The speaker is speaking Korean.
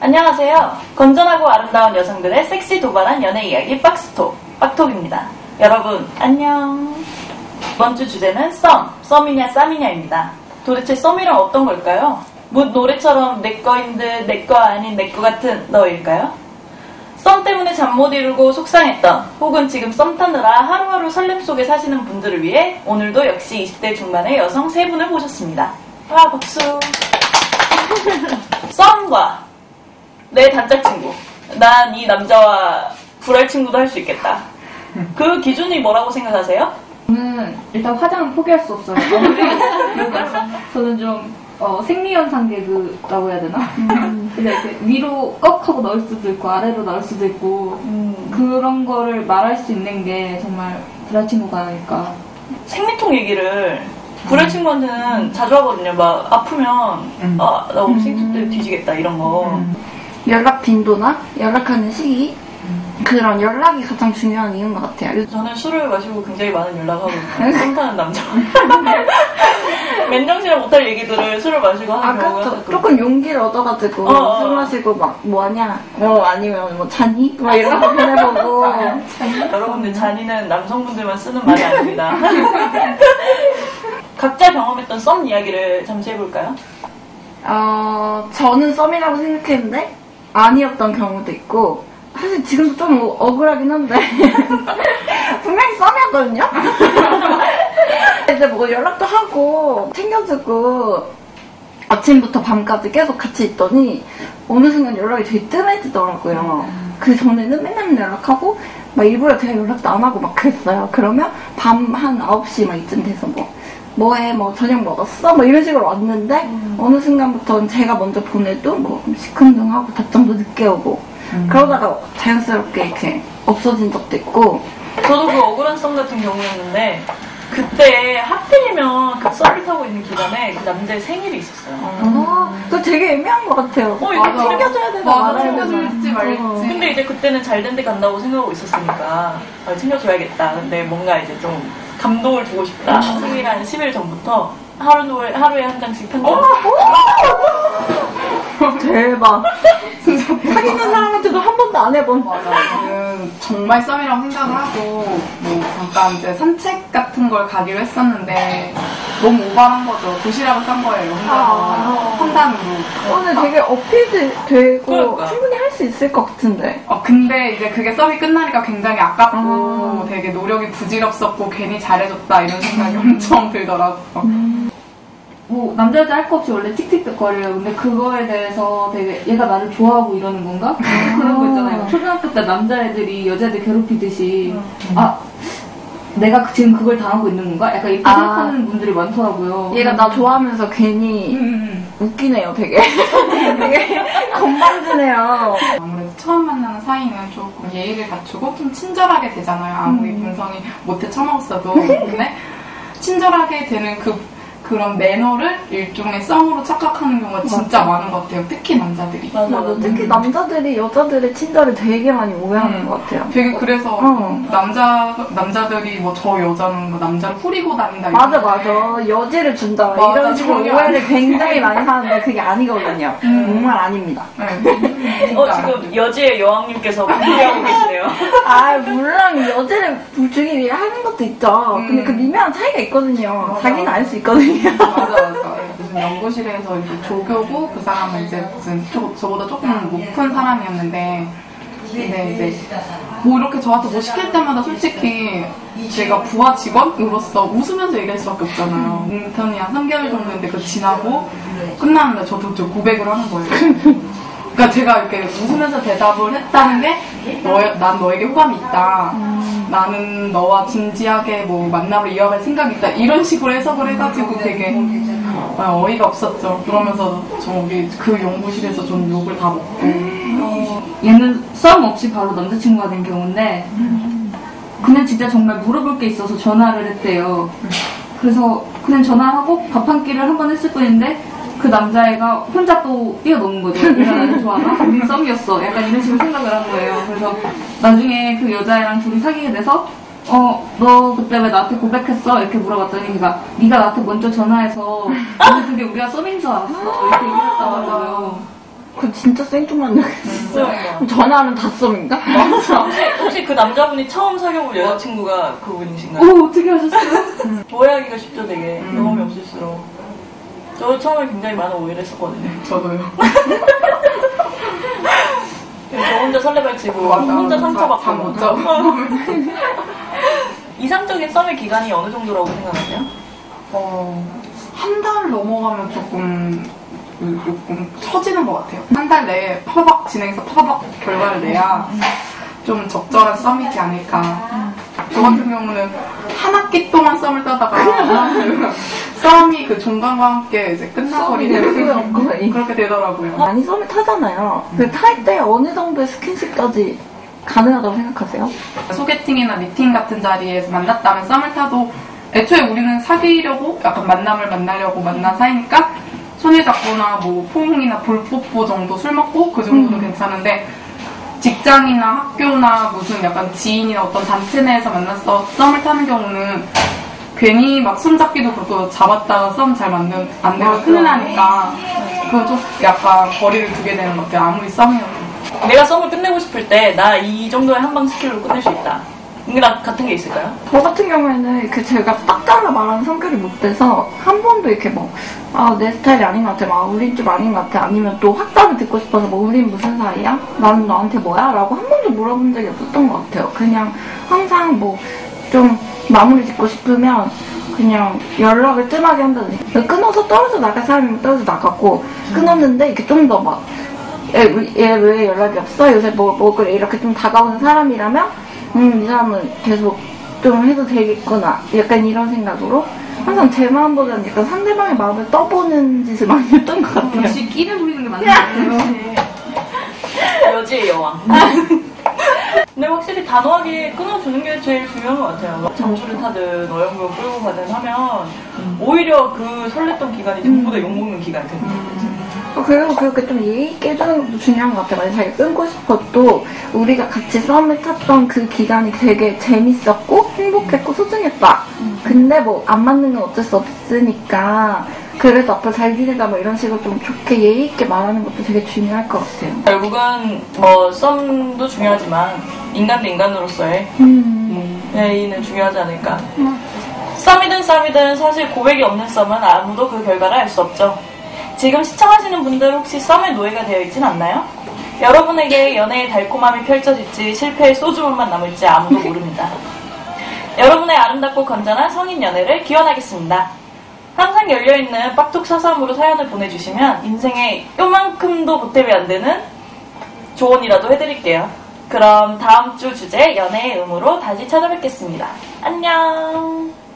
안녕하세요. 건전하고 아름다운 여성들의 섹시 도발한 연애 이야기 박스톡, 빡톡입니다. 여러분, 안녕. 이번 주 주제는 썸, 썸이냐 쌈이냐입니다. 도대체 썸이란 어떤 걸까요? 뭐 노래처럼 내 거인 듯내거 아닌 내 거 같은 너일까요? 썸 때문에 잠 못 이루고 속상했던 혹은 지금 썸 타느라 하루하루 설렘 속에 사시는 분들을 위해 오늘도 역시 20대 중반의 여성 세 분을 모셨습니다. 와 박수. 썸과 내 단짝 친구. 난 이 남자와 불알 친구도 할 수 있겠다. 그 기준이 뭐라고 생각하세요? 저는 일단 화장은 포기할 수 없어요. 저는 좀 어, 생리현상 개그라고 해야 되나? 근데 이렇게 위로 꺽 하고 넣을 수도 있고 아래로 넣을 수도 있고 그런 거를 말할 수 있는 게 정말 불알 친구가 아닐까. 생리통 얘기를 불알 친구한테는 자주 하거든요. 막 아프면 아, 나 오늘 생리통 때문에 뒤지겠다 이런 거. 연락 빈도나 연락하는 시기 그런 연락이 가장 중요한 이유인 것 같아요. 저는 술을 마시고 굉장히 많은 연락하거든요. 썸 타는 남자. 맨정신에 못할 얘기들을 술을 마시고 하는 아까 경우가 저 가끔 조금 용기를 얻어가지고 어, 어. 술 마시고 막 뭐하냐 뭐 아니면 뭐 자니 막 이런 거 보내보고 여러분들 잔이는 남성분들만 쓰는 말이 아닙니다. 각자 경험했던 썸 이야기를 잠시 해볼까요? 어 저는 썸이라고 생각했는데 아니었던 경우도 있고 사실 지금도 좀 억울하긴 한데 분명히 썸이었거든요. 이제 뭐 연락도 하고 챙겨주고 아침부터 밤까지 계속 같이 있더니 어느 순간 연락이 되게 뜸해지더라고요. 그 전에는 맨날 연락하고 막 일부러 제가 연락도 안 하고 막 그랬어요. 그러면 밤 한 9시 막 이쯤 돼서 뭐 뭐해 뭐 저녁 먹었어 뭐 이런 식으로 왔는데 어느 순간부터는 제가 먼저 보내도 뭐 시큰둥하고 답장도 늦게 오고 그러다가 자연스럽게 이렇게 없어진 적도 있고 저도 그 억울한 썸 같은 경우였는데 그때 하필이면 그 타고 있는 기간에 그 남자의 생일이 있었어요. 아, 그거 되게 애매한 것 같아요. 어, 이거 챙겨줘야 되나 맞아, 되나. 챙겨줄지 말지. 근데 이제 그때는 잘 된 데 간다고 생각하고 있었으니까 아, 챙겨줘야겠다. 근데 뭔가 이제 좀 감동을 주고 싶다. 생일 한 10일 전부터 하루에, 하루에 한 장씩 편지. 대박. 사귀는 사람한테도 한 번도 안 해본. 맞아. 저는 정말 썸이라고 생각을 하고, 뭐, 잠깐 이제 산책 같은 걸 가기로 했었는데, 너무 오버한 거죠. 도시락을 싼 거예요, 혼자서. 아. 판단으로. 오늘 되게 어필도 되고 그러니까. 충분히 할 수 있을 것 같은데. 어, 근데 이제 그게 썸이 끝나니까 굉장히 아깝고, 아. 되게 노력이 부질없었고, 괜히 잘해줬다, 이런 생각이 엄청 들더라고요. 뭐 남자들 할 거 없이 원래 틱틱거려요. 근데 그거에 대해서 되게 얘가 나를 좋아하고 이러는 건가? 그런 거 있잖아요. 초등학교 때 남자애들이 여자애들 괴롭히듯이 아 내가 그- 지금 그걸 당하고 있는 건가? 약간 이렇게 아. 생각하는 분들이 많더라고요. 얘가 나 좋아하면서 괜히 음, 웃기네요, 되게. 되게 건방지네요. 아무래도 처음 만나는 사이는 조금 예의를 갖추고 좀 친절하게 되잖아요. 아무리 음. 본성이 못해 처먹었어도. 근데 친절하게 되는 그, 그런 매너를 일종의 썸으로 착각하는 경우가 진짜 많은 것 같아요. 특히 남자들이. 맞아, 맞아. 특히 남자들이 여자들의 친절을 되게 많이 오해하는 음. 것 같아요. 되게 그래서 어. 남자 남자들이 뭐 저 여자는 뭐 남자를 후리고 다닌다 맞아, 맞아. 여지를 준다. 맞아, 이런 식으로 오해를. 굉장히 많이 하는데 그게 아니거든요. 정말 아닙니다. 네. 어, 진짜. 지금 여지의 여왕님께서 공개하고 계시네요. 아, 물론 여지를 주기 위해 하는 것도 있죠. 음. 근데 그 미묘한 차이가 있거든요. 맞아. 자기는 알 수 있거든 요. 맞아 맞아. 네, 무슨 연구실에서 이제 조교고 그 사람은 이제 무슨 저, 저보다 조금 높은 사람이었는데 근데 이제 뭐 이렇게 저한테 뭐 시킬 때마다 솔직히 제가 부하 직원으로서 웃으면서 얘기할 수밖에 없잖아요. 인턴이 한 3개월 정도인데 그 지나고 끝나는데 저도 저 고백을 하는 거예요. 그러니까 제가 이렇게 웃으면서 대답을 했다는 게 너, 난 너에게 호감이 있다. 나는 너와 진지하게 뭐 만남을 이어갈 생각이 있다. 이런 식으로 해석을 해가지고 되게 어, 어이가 없었죠. 그러면서 저기 그 연구실에서 좀 욕을 다 먹고. 어, 얘는 썸 없이 바로 남자친구가 된 경우인데 그냥 진짜 정말 물어볼 게 있어서 전화를 했대요. 그래서 그냥 전화하고 밥 한 끼를 한 번 했을 뿐인데 그 남자애가 혼자 또 뛰어노는 거죠. 내가 나를 좋아하나? 썸이었어. 약간 이런 식으로 생각을 한 거예요. 그래서 나중에 그 여자애랑 둘이 사귀게 돼서 어, 너 그때 왜 나한테 고백했어? 이렇게 물어봤더니 걔가 네가 나한테 먼저 전화해서 나는 그게 우리가 썸인 줄 알았어. 이렇게 얘기했다고 하더라고요. 그 진짜 생뚱맞네. 그러니까. 전화하면 다 썸인가? 혹시, 혹시 그 남자분이 처음 사귀어본 여자친구가 그분이신가요? 오, 어떻게 하셨어요? 오해하기가 쉽죠, 되게. 경험이 없을수록. 저 처음에 굉장히 많은 오해를 했었거든요. 저도요. 저 혼자 설레발치고. 혼자 상처받고. 잠못 자고. 이상적인 썸의 기간이 어느 정도라고 생각하세요? 어, 한 달 넘어가면 조금, 음, 조금 처지는 것 같아요. 한 달 내에 퍼박 진행해서 퍼박 결과를 내야 좀 적절한 썸이지 않을까. 저 같은 경우는 한 학기 동안 썸을 따다가 썸이 그 종강과 함께 이제 끝나버리는 거의. 그렇게 되더라고요. 많이 썸을 타잖아요. 그 탈 때 어느 정도의 스킨십까지 가능하다고 생각하세요? 소개팅이나 미팅 같은 자리에서 만났다면 썸을 타도 애초에 우리는 사귀려고 약간 만남을 만나려고 만난 사이니까 손을 잡거나 뭐 포옹이나 볼뽀뽀 정도 술 먹고 그 정도도 괜찮은데 직장이나 학교나 무슨 약간 지인이나 어떤 단체 내에서 만났어 썸을 타는 경우는 괜히 막 손잡기도 그렇고 잡았다가 썸 잘 맞는 안 되면 큰일 나니까 그건 좀 약간 거리를 두게 되는 것 같아요 아무리 썸이어도 내가 썸을 끝내고 싶을 때, 나 이 정도의 한방 스킬로 끝낼 수 있다. 이랑 같은 게 있을까요? 저 같은 경우에는 그 제가 딱 잘라 말하는 성격이 못 돼서 한 번도 이렇게 뭐, 아, 내 스타일이 아닌 것 같아. 막, 우린 좀 아닌 것 같아. 아니면 또 확답을 듣고 싶어서 뭐, 우린 무슨 사이야? 나는 너한테 뭐야? 라고 한 번도 물어본 적이 없었던 것 같아요. 그냥 항상 뭐, 좀 마무리 짓고 싶으면 그냥 연락을 뜸하게 한다든지. 끊어서 떨어져 나갈 사람이면 떨어져 나갔고, 끊었는데 이렇게 좀 더 막, 얘왜 연락이 없어? 요새 뭐, 뭐, 그래. 이렇게 좀 다가오는 사람이라면, 음, 이 사람은 계속 좀 해도 되겠구나. 약간 이런 생각으로. 항상 제 마음보다는 약간 상대방의 마음을 떠보는 짓을 많이 했던 것 같아요. 역시 끼를 부리는 게 맞는 것 같아요. 여지의 여왕. 확실히 단호하게 끊어주는 게 제일 중요한 것 같아요. 잠수를 타든 어영부영 끌고 가든 하면 오히려 그 설렜던 기간이 전부 다 욕먹는 기간이 됩니다. 어, 그리고 그렇게 좀 예의 있게 해주는 것도 중요한 것 같아요. 만약 자기가 끊고 싶어도 우리가 같이 썸을 탔던 그 기간이 되게 재밌었고 행복했고 소중했다. 근데 뭐 안 맞는 건 어쩔 수 없으니까 그래도 앞으로 잘 지내자 뭐 이런 식으로 좀 좋게 예의 있게 말하는 것도 되게 중요할 것 같아요. 결국은 뭐 썸도 중요하지만 인간 대 인간으로서의 음. 예의는 중요하지 않을까. 썸이든 썸이든 사실 고백이 없는 썸은 아무도 그 결과를 알 수 없죠. 지금 시청하시는 분들 혹시 썸의 노예가 되어 있진 않나요? 여러분에게 연애의 달콤함이 펼쳐질지 실패의 소주문만 남을지 아무도 모릅니다. 여러분의 아름답고 건전한 성인 연애를 기원하겠습니다. 항상 열려있는 빡툭 사삼으로 사연을 보내주시면 인생에 요만큼도 보탬이 안 되는 조언이라도 해드릴게요. 그럼 다음 주 주제 연애의 의무로 다시 찾아뵙겠습니다. 안녕!